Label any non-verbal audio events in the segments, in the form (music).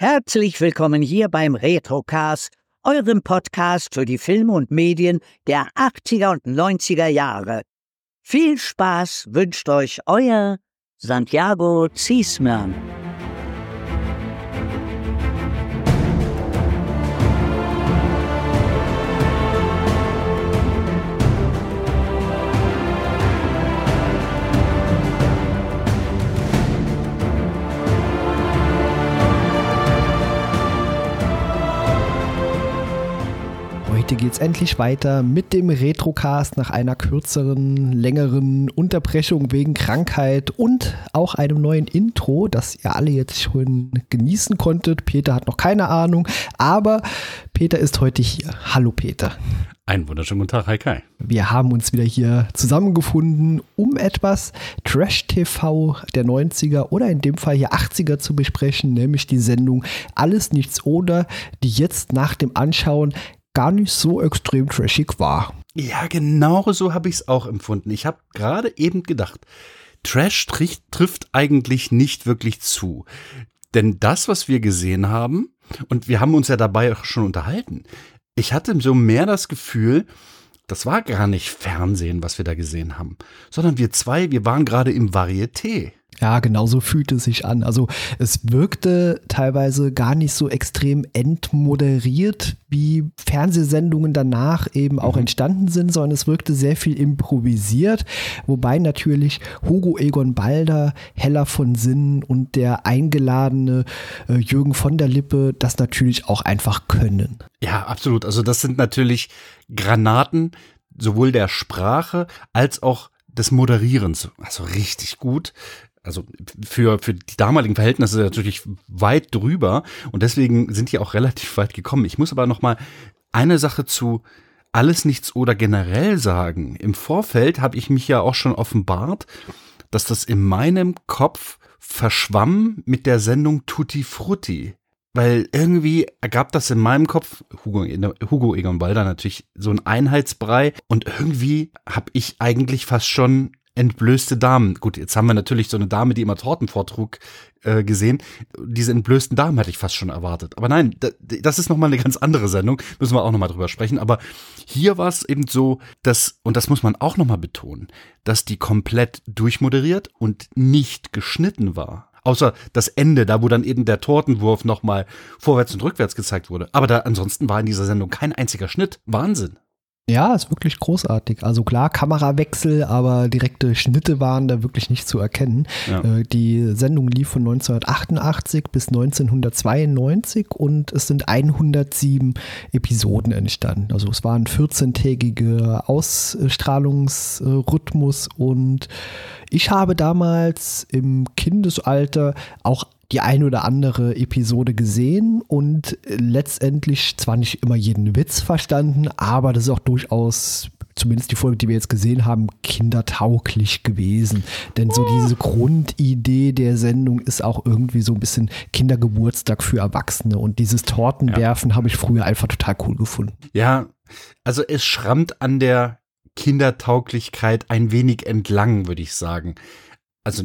Herzlich willkommen hier beim Retrocast, eurem Podcast für die Filme und Medien der 80er und 90er Jahre. Viel Spaß wünscht euch euer Santiago Ziesmann. Geht's endlich weiter mit dem Retrocast nach einer kürzeren, längeren Unterbrechung wegen Krankheit und auch einem neuen Intro, das ihr alle jetzt schon genießen konntet. Peter hat noch keine Ahnung, aber Peter ist heute hier. Hallo Peter. Einen wunderschönen guten Tag, hi Kai. Wir haben uns wieder hier zusammengefunden, um etwas Trash-TV der 90er oder in dem Fall hier 80er zu besprechen, nämlich die Sendung Alles Nichts oder, die jetzt nach dem Anschauen gar nicht so extrem trashig war. Ja, genau so habe ich es auch empfunden. Ich habe gerade eben gedacht, Trash trifft, eigentlich nicht wirklich zu. Denn das, was wir gesehen haben, und wir haben uns ja dabei auch schon unterhalten, ich hatte so mehr das Gefühl, das war gar nicht Fernsehen, was wir da gesehen haben, sondern wir zwei, wir waren gerade im Varieté. Ja, genau so fühlte es sich an. Also es wirkte teilweise gar nicht so extrem entmoderiert, wie Fernsehsendungen danach eben auch mhm. entstanden sind, sondern es wirkte sehr viel improvisiert, wobei natürlich Hugo Egon Balder, Hella von Sinn und der eingeladene äh, Jürgen von der Lippe das natürlich auch einfach können. Ja, absolut. Also das sind natürlich Granaten, sowohl der Sprache als auch des Moderierens. Also richtig gut also für, für die damaligen Verhältnisse natürlich weit drüber und deswegen sind die auch relativ weit gekommen. Ich muss aber noch mal eine Sache zu alles nichts oder generell sagen. Im Vorfeld habe ich mich ja auch schon offenbart, dass das in meinem Kopf verschwamm mit der Sendung Tutti Frutti. Weil irgendwie ergab das in meinem Kopf, Hugo, Hugo Egon Balder natürlich, so ein Einheitsbrei. Und irgendwie habe ich eigentlich fast schon entblößte Damen. Gut, jetzt haben wir natürlich so eine Dame, die immer Torten vortrug, äh, gesehen. Diese entblößten Damen hätte ich fast schon erwartet. Aber nein, das ist nochmal eine ganz andere Sendung. Müssen wir auch nochmal drüber sprechen. Aber hier war es eben so, dass, und das muss man auch nochmal betonen, dass die komplett durchmoderiert und nicht geschnitten war. Außer das Ende, da wo dann eben der Tortenwurf nochmal vorwärts und rückwärts gezeigt wurde. Aber da ansonsten war in dieser Sendung kein einziger Schnitt. Wahnsinn. Ja, ist wirklich großartig. Also klar, Kamerawechsel, aber direkte Schnitte waren da wirklich nicht zu erkennen. Ja. Äh, die Sendung lief von 1988 bis 1992 und es sind 107 Episoden entstanden. Also es war ein 14-tägiger Ausstrahlungsrhythmus und ich habe damals im Kindesalter auch die ein oder andere Episode gesehen und letztendlich zwar nicht immer jeden Witz verstanden, aber das ist auch durchaus zumindest die Folge, die wir jetzt gesehen haben, kindertauglich gewesen. Denn so diese Grundidee der Sendung ist auch irgendwie so ein bisschen Kindergeburtstag für Erwachsene. Und dieses Tortenwerfen ja. habe ich früher einfach total cool gefunden. Ja, also es schrammt an der Kindertauglichkeit ein wenig entlang, würde ich sagen also,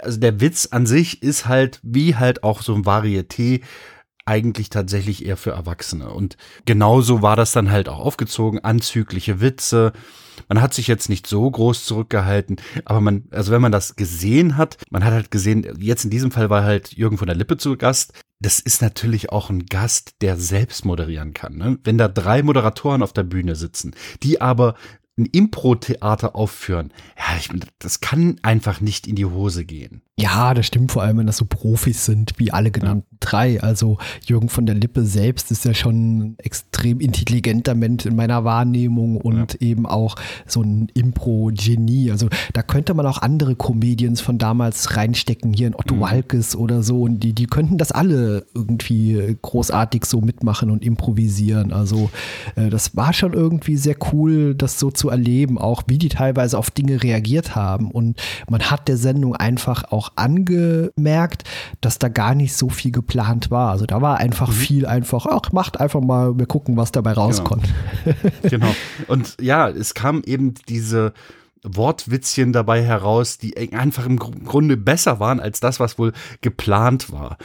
also der Witz an sich ist halt, wie halt auch so ein Varieté, eigentlich tatsächlich eher für Erwachsene. Und genauso war das dann halt auch aufgezogen, anzügliche Witze. Man hat sich jetzt nicht so groß zurückgehalten, aber man, also wenn man das gesehen hat, man hat halt gesehen, jetzt in diesem Fall war halt Jürgen von der Lippe zu Gast. Das ist natürlich auch ein Gast, der selbst moderieren kann. Ne? Wenn da drei Moderatoren auf der Bühne sitzen, die aber ein Impro-Theater aufführen, ja, ich, das kann einfach nicht in die Hose gehen. Ja, das stimmt vor allem, wenn das so Profis sind, wie alle genannten drei. Also Jürgen von der Lippe selbst ist ja schon ein extrem intelligenter Mensch in meiner Wahrnehmung und ja. eben auch so ein Impro-Genie. Also da könnte man auch andere Comedians von damals reinstecken, hier in Otto mhm. Walkes oder so. Und die, die könnten das alle irgendwie großartig so mitmachen und improvisieren. Also äh, das war schon irgendwie sehr cool, das so zu erleben, auch wie die teilweise auf Dinge reagiert haben. Und man hat der Sendung einfach auch auch angemerkt, dass da gar nicht so viel geplant war. Also da war einfach mhm. viel einfach, ach, macht einfach mal, wir gucken, was dabei genau. rauskommt. Genau. (laughs) genau. Und ja, es kam eben diese Wortwitzchen dabei heraus, die einfach im Grunde besser waren als das, was wohl geplant war.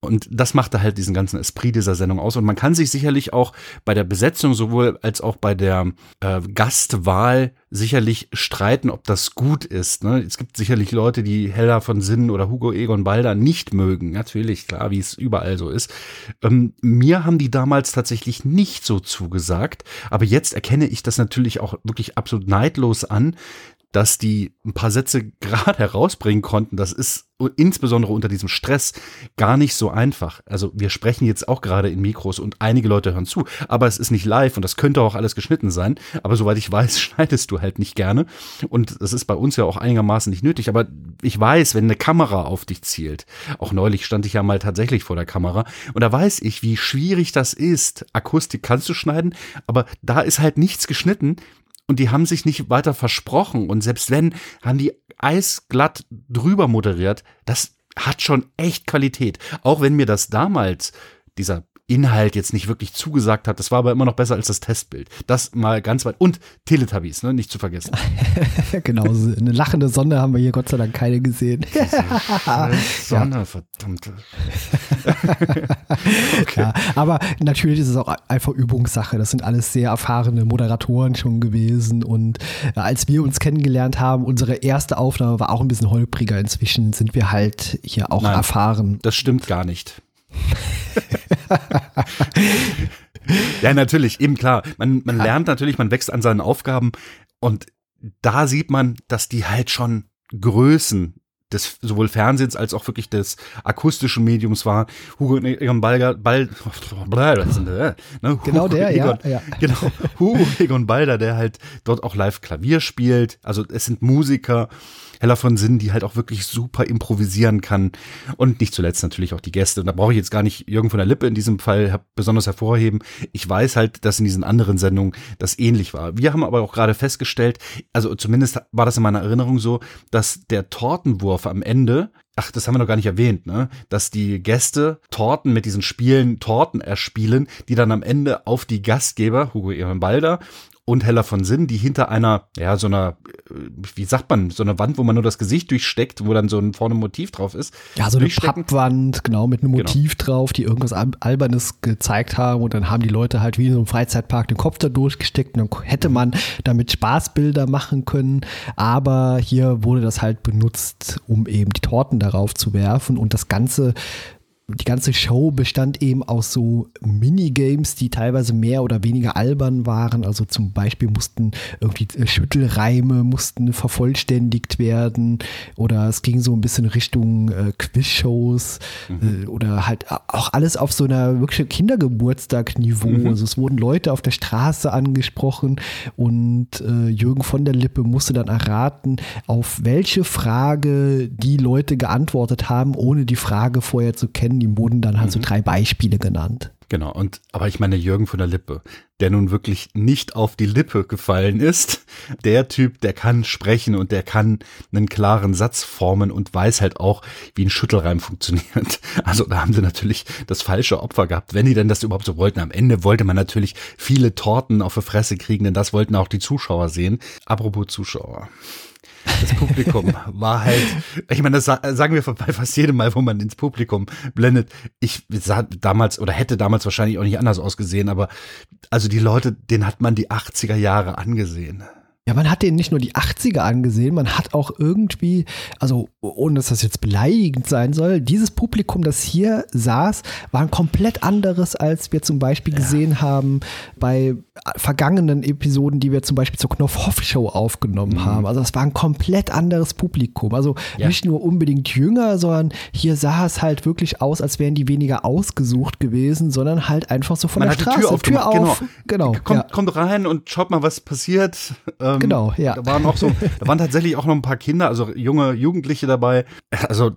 Und das machte halt diesen ganzen Esprit dieser Sendung aus. Und man kann sich sicherlich auch bei der Besetzung sowohl als auch bei der äh, Gastwahl sicherlich streiten, ob das gut ist. Ne? Es gibt sicherlich Leute, die Hella von Sinn oder Hugo Egon Balder nicht mögen. Natürlich, klar, wie es überall so ist. Ähm, mir haben die damals tatsächlich nicht so zugesagt. Aber jetzt erkenne ich das natürlich auch wirklich absolut neidlos an, dass die ein paar Sätze (laughs) gerade herausbringen konnten, das ist insbesondere unter diesem Stress gar nicht so einfach. Also wir sprechen jetzt auch gerade in Mikros und einige Leute hören zu, aber es ist nicht live und das könnte auch alles geschnitten sein. Aber soweit ich weiß, (laughs) schneidest du halt nicht gerne. Und das ist bei uns ja auch einigermaßen nicht nötig. Aber ich weiß, wenn eine Kamera auf dich zielt, auch neulich stand ich ja mal tatsächlich vor der Kamera und da weiß ich, wie schwierig das ist. Akustik kannst du schneiden, aber da ist halt nichts geschnitten und die haben sich nicht weiter versprochen. Und selbst wenn, haben die eisglatt drüber moderiert. Das hat schon echt Qualität. Auch wenn mir das damals, dieser Inhalt jetzt nicht wirklich zugesagt hat. Das war aber immer noch besser als das Testbild. Das mal ganz weit. Und Teletubbies, ne? nicht zu vergessen. (laughs) genau, eine lachende Sonne haben wir hier Gott sei Dank keine gesehen. (laughs) Sonne, ja. verdammte. (laughs) okay. Ja, aber natürlich ist es auch einfach Übungssache. Das sind alles sehr erfahrene Moderatoren schon gewesen. Und äh, als wir uns kennengelernt haben, unsere erste Aufnahme war auch ein bisschen holpriger. Inzwischen sind wir halt hier auch Nein, erfahren. Das stimmt gar nicht. (laughs) ja, natürlich, eben klar. Man, man lernt natürlich, man wächst an seinen Aufgaben und da sieht man, dass die halt schon Größen des sowohl Fernsehens als auch wirklich des akustischen Mediums war. Hugo Egon Balder, Ball, ne? genau Hugo der, Egon, ja, ja. Genau, Hugo Egon Balder, der halt dort auch live Klavier spielt. Also es sind Musiker Hella von Sinn, die halt auch wirklich super improvisieren kann. Und nicht zuletzt natürlich auch die Gäste. Und da brauche ich jetzt gar nicht Jürgen von der Lippe in diesem Fall besonders hervorheben. Ich weiß halt, dass in diesen anderen Sendungen das ähnlich war. Wir haben aber auch gerade festgestellt, also zumindest war das in meiner Erinnerung so, dass der Tortenwurf am Ende ach, das haben wir noch gar nicht erwähnt, ne? Dass die Gäste Torten mit diesen Spielen Torten erspielen, die dann am Ende auf die Gastgeber, Hugo Ehrenbalder und Heller von Sinn, die hinter einer, ja, so einer, äh, wie sagt man, so einer Wand, wo man nur das Gesicht durchsteckt, wo dann so ein vorne Motiv drauf ist. Ja, so eine Pappwand, genau, mit einem genau. Motiv genau. drauf, die irgendwas Albernes gezeigt haben und dann haben die Leute halt wie in so einem Freizeitpark den Kopf da durchgesteckt und dann hätte man damit Spaßbilder machen können, aber hier wurde das halt benutzt, um eben die Torten darauf zu werfen und das Ganze die ganze Show bestand eben aus so Minigames, die teilweise mehr oder weniger albern waren. Also zum Beispiel mussten irgendwie äh, Schüttelreime mussten vervollständigt werden oder es ging so ein bisschen Richtung äh, Quizshows mhm. äh, oder halt auch alles auf so einer wirklich Kindergeburtstag-Niveau. Mhm. Also es wurden Leute auf der Straße angesprochen und äh, Jürgen von der Lippe musste dann erraten, auf welche Frage die Leute geantwortet haben, ohne die Frage vorher zu kennen die wurden dann halt mhm. so drei Beispiele genannt. Genau, und aber ich meine Jürgen von der Lippe, der nun wirklich nicht auf die Lippe gefallen ist. Der Typ, der kann sprechen und der kann einen klaren Satz formen und weiß halt auch, wie ein Schüttelreim funktioniert. (laughs) Also da haben sie natürlich das falsche Opfer gehabt, wenn die denn das überhaupt so wollten. Am Ende wollte man natürlich viele Torten auf die Fresse kriegen, denn das wollten auch die Zuschauer sehen. Apropos Zuschauer das Publikum war halt, ich meine, das sagen wir bei fast jedem Mal, wo man ins Publikum blendet. Ich sah damals oder hätte damals wahrscheinlich auch nicht anders ausgesehen, aber also die Leute, den hat man die 80er Jahre angesehen. Ja, man hat den nicht nur die 80er angesehen, man hat auch irgendwie, also ohne dass das jetzt beleidigend sein soll, dieses Publikum, das hier saß, war ein komplett anderes, als wir zum Beispiel ja. gesehen haben bei vergangenen Episoden, die wir zum Beispiel zur Knopf-Hoff-Show aufgenommen mhm. haben. Also es war ein komplett anderes Publikum. Also ja. nicht nur unbedingt jünger, sondern hier sah es halt wirklich aus, als wären die weniger ausgesucht gewesen, sondern halt einfach so von man der Straße. Die Tür, Tür auf, genau. genau. Kommt, ja. kommt rein und schaut mal, was passiert. Ähm, genau, ja. Da waren auch so, da waren tatsächlich auch noch ein paar Kinder, also junge Jugendliche dabei. Also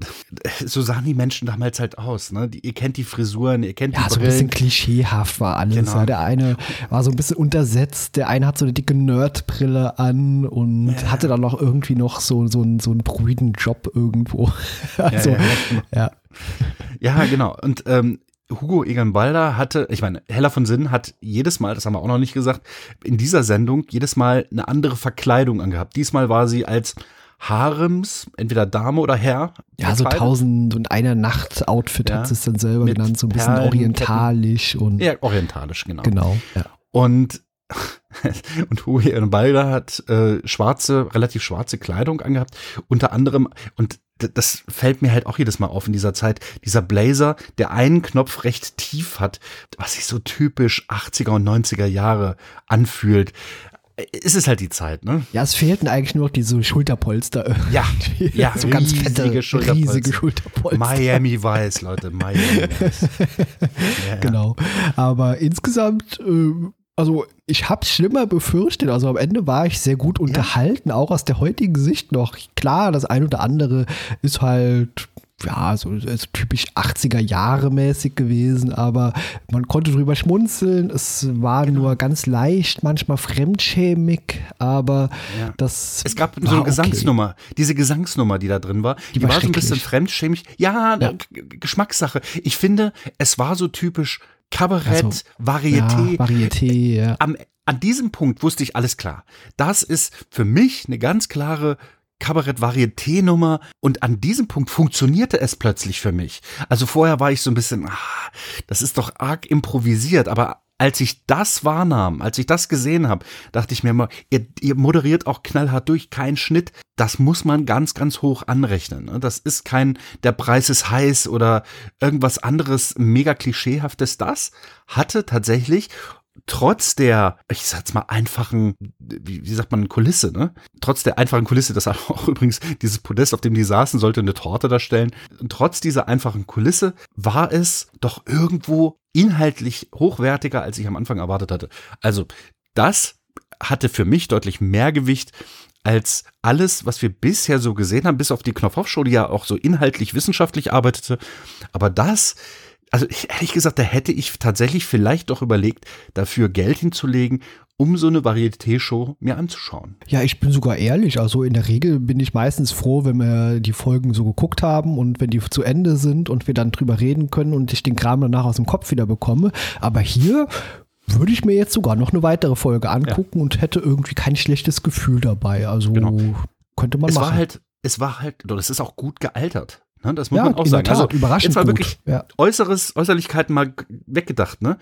so sahen die Menschen damals halt aus. Ne? Die, ihr kennt die Frisuren, ihr kennt ja, die so ein bisschen klischeehaft war alles. Genau. Ja, der eine war so ein bisschen untersetzt, der eine hat so eine dicke Nerdbrille an und ja. hatte dann noch irgendwie noch so, so, einen, so einen prüden Job irgendwo. (laughs) also, ja, genau. ja. Ja, genau. Und ähm, Hugo Egan Balder hatte, ich meine, Hella von Sinn hat jedes Mal, das haben wir auch noch nicht gesagt, in dieser Sendung jedes Mal eine andere Verkleidung angehabt. Diesmal war sie als Harems, entweder Dame oder Herr. Ja, so tausend und eine Nacht Outfit ja, hat es dann selber genannt, so ein bisschen orientalisch und. Ja, orientalisch, genau. Genau. Ja. Und (laughs) und Huey und Balder hat äh, schwarze, relativ schwarze Kleidung angehabt, unter anderem, und das fällt mir halt auch jedes Mal auf in dieser Zeit, dieser Blazer, der einen Knopf recht tief hat, was sich so typisch 80er und 90er Jahre anfühlt. Es ist halt die Zeit, ne? Ja, es fehlten eigentlich nur noch diese Schulterpolster. Ja, ja (laughs) so ganz fette, Schulterpolster. riesige Schulterpolster. Miami Weiß, Leute, Miami (laughs) Weiß. ja, genau. Aber insgesamt äh, also ich habe es schlimmer befürchtet. Also am Ende war ich sehr gut unterhalten, ja. auch aus der heutigen Sicht noch. Klar, das ein oder andere ist halt ja, so, so typisch 80er Jahre mäßig gewesen, aber man konnte drüber schmunzeln. Es war genau. nur ganz leicht, manchmal fremdschämig, aber ja. das. Es gab so eine Gesangsnummer, diese Gesangsnummer, die da drin war, die, die war, war so ein bisschen fremdschämig. Ja, ja. Geschmackssache. Ich finde, es war so typisch Kabarett, also, Varieté. Ja, Varieté, ja. Am, an diesem Punkt wusste ich alles klar. Das ist für mich eine ganz klare Kabarett-Varieté-Nummer und an diesem Punkt funktionierte es plötzlich für mich. Also vorher war ich so ein bisschen, ah, das ist doch arg improvisiert, aber als ich das wahrnahm, als ich das gesehen habe, dachte ich mir mal, ihr, ihr, moderiert auch knallhart durch, kein Schnitt. Das muss man ganz, ganz hoch anrechnen. Ne? Das ist kein, der Preis ist heiß oder irgendwas anderes mega klischeehaftes. Das hatte tatsächlich trotz der, ich sag's mal, einfachen, wie, wie sagt man, Kulisse, ne? Trotz der einfachen Kulisse, das (laughs) auch übrigens dieses Podest, auf dem die saßen, sollte eine Torte darstellen. Und trotz dieser einfachen Kulisse war es doch irgendwo inhaltlich hochwertiger, als ich am Anfang erwartet hatte. Also, das hatte für mich deutlich mehr Gewicht als alles, was wir bisher so gesehen haben, bis auf die Knopfhoff-Show, die ja auch so inhaltlich wissenschaftlich arbeitete. Aber das also ich, ehrlich gesagt, da hätte ich tatsächlich vielleicht doch überlegt, dafür Geld hinzulegen, um so eine Varieté-Show mir anzuschauen. Ja, ich bin sogar ehrlich. Also in der Regel bin ich meistens froh, wenn wir die Folgen so geguckt haben und wenn die zu Ende sind und wir dann drüber reden können und ich den Kram danach aus dem Kopf wieder bekomme. Aber hier würde ich mir jetzt sogar noch eine weitere Folge angucken ja. und hätte irgendwie kein schlechtes Gefühl dabei. Also genau. könnte man es machen. War halt, es war halt, das ist auch gut gealtert. Ne, das muss ja, man auch sagen. Tat, also überraschend jetzt mal wirklich ja. Äußeres, Äußerlichkeiten mal weggedacht. Ne,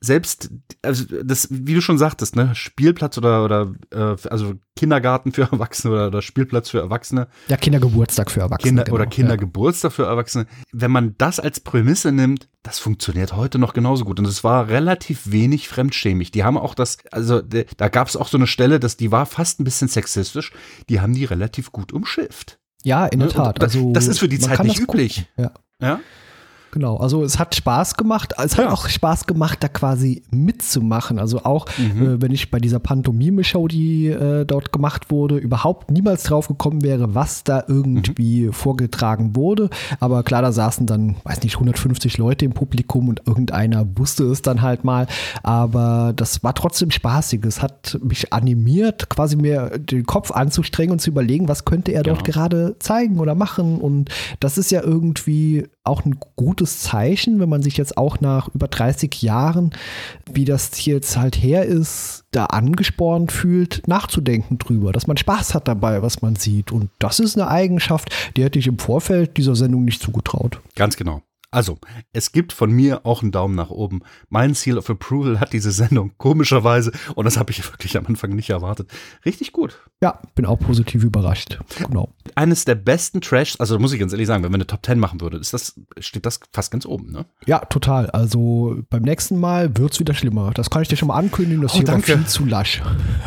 selbst also das, wie du schon sagtest, ne, Spielplatz oder oder äh, also Kindergarten für (laughs) Erwachsene oder, oder, Spielplatz für Erwachsene. Ja, Kindergeburtstag für Erwachsene. Kinder, genau. Oder Kindergeburtstag ja. für Erwachsene. Wenn man das als Prämisse nimmt, das funktioniert heute noch genauso gut. Und es war relativ wenig fremdschämig. Die haben auch das, also da gab es auch so eine Stelle, dass die war fast ein bisschen sexistisch. Die haben die relativ gut umschifft. Ja, in der ne? Tat. Also, das ist für die Zeit nicht üblich. Ja. ja. Genau, also es hat Spaß gemacht. Es hat ja. auch Spaß gemacht, da quasi mitzumachen. Also auch, mhm. äh, wenn ich bei dieser Pantomime-Show, die äh, dort gemacht wurde, überhaupt niemals drauf gekommen wäre, was da irgendwie mhm. vorgetragen wurde. Aber klar, da saßen dann, weiß nicht, 150 Leute im Publikum und irgendeiner wusste es dann halt mal. Aber das war trotzdem spaßig. Es hat mich animiert, quasi mir den Kopf anzustrengen und zu überlegen, was könnte er dort ja. gerade zeigen oder machen. Und das ist ja irgendwie auch ein gutes Zeichen, wenn man sich jetzt auch nach über 30 Jahren, wie das jetzt halt her ist, da angespornt fühlt, nachzudenken drüber, dass man Spaß hat dabei, was man sieht. Und das ist eine Eigenschaft, die hätte ich im Vorfeld dieser Sendung nicht zugetraut. Ganz genau. Also, es gibt von mir auch einen Daumen nach oben. Mein Seal of Approval hat diese Sendung komischerweise, und das habe ich (laughs) wirklich am Anfang nicht erwartet, richtig gut. Ja, bin auch positiv überrascht. Genau. Eines der besten Trash, also muss ich ganz ehrlich sagen, wenn wir eine Top 10 machen würde, ist das, steht das fast ganz oben, ne? Ja, total. Also beim nächsten Mal wird es wieder schlimmer. Das kann ich dir schon mal ankündigen, das oh, hier danke. war viel zu lasch.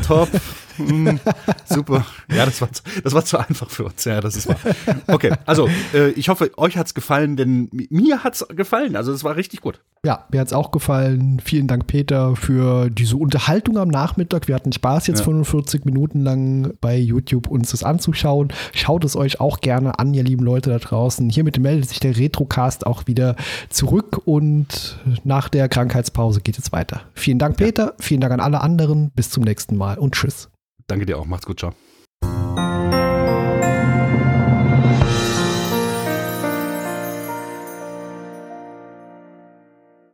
Top. (laughs) Mm, super. Ja, das war, zu, das war zu einfach für uns. Ja, das ist wahr. Okay, also äh, ich hoffe, euch hat es gefallen, denn mir hat es gefallen. Also es war richtig gut. Ja, mir hat es auch gefallen. Vielen Dank, Peter, für diese Unterhaltung am Nachmittag. Wir hatten Spaß, jetzt ja. 45 Minuten lang bei YouTube uns das anzuschauen. Schaut es euch auch gerne an, ihr lieben Leute da draußen. Hiermit meldet sich der Retrocast auch wieder zurück und nach der Krankheitspause geht es weiter. Vielen Dank, Peter. Ja. Vielen Dank an alle anderen. Bis zum nächsten Mal und tschüss. Danke dir auch. Macht's gut. Ciao.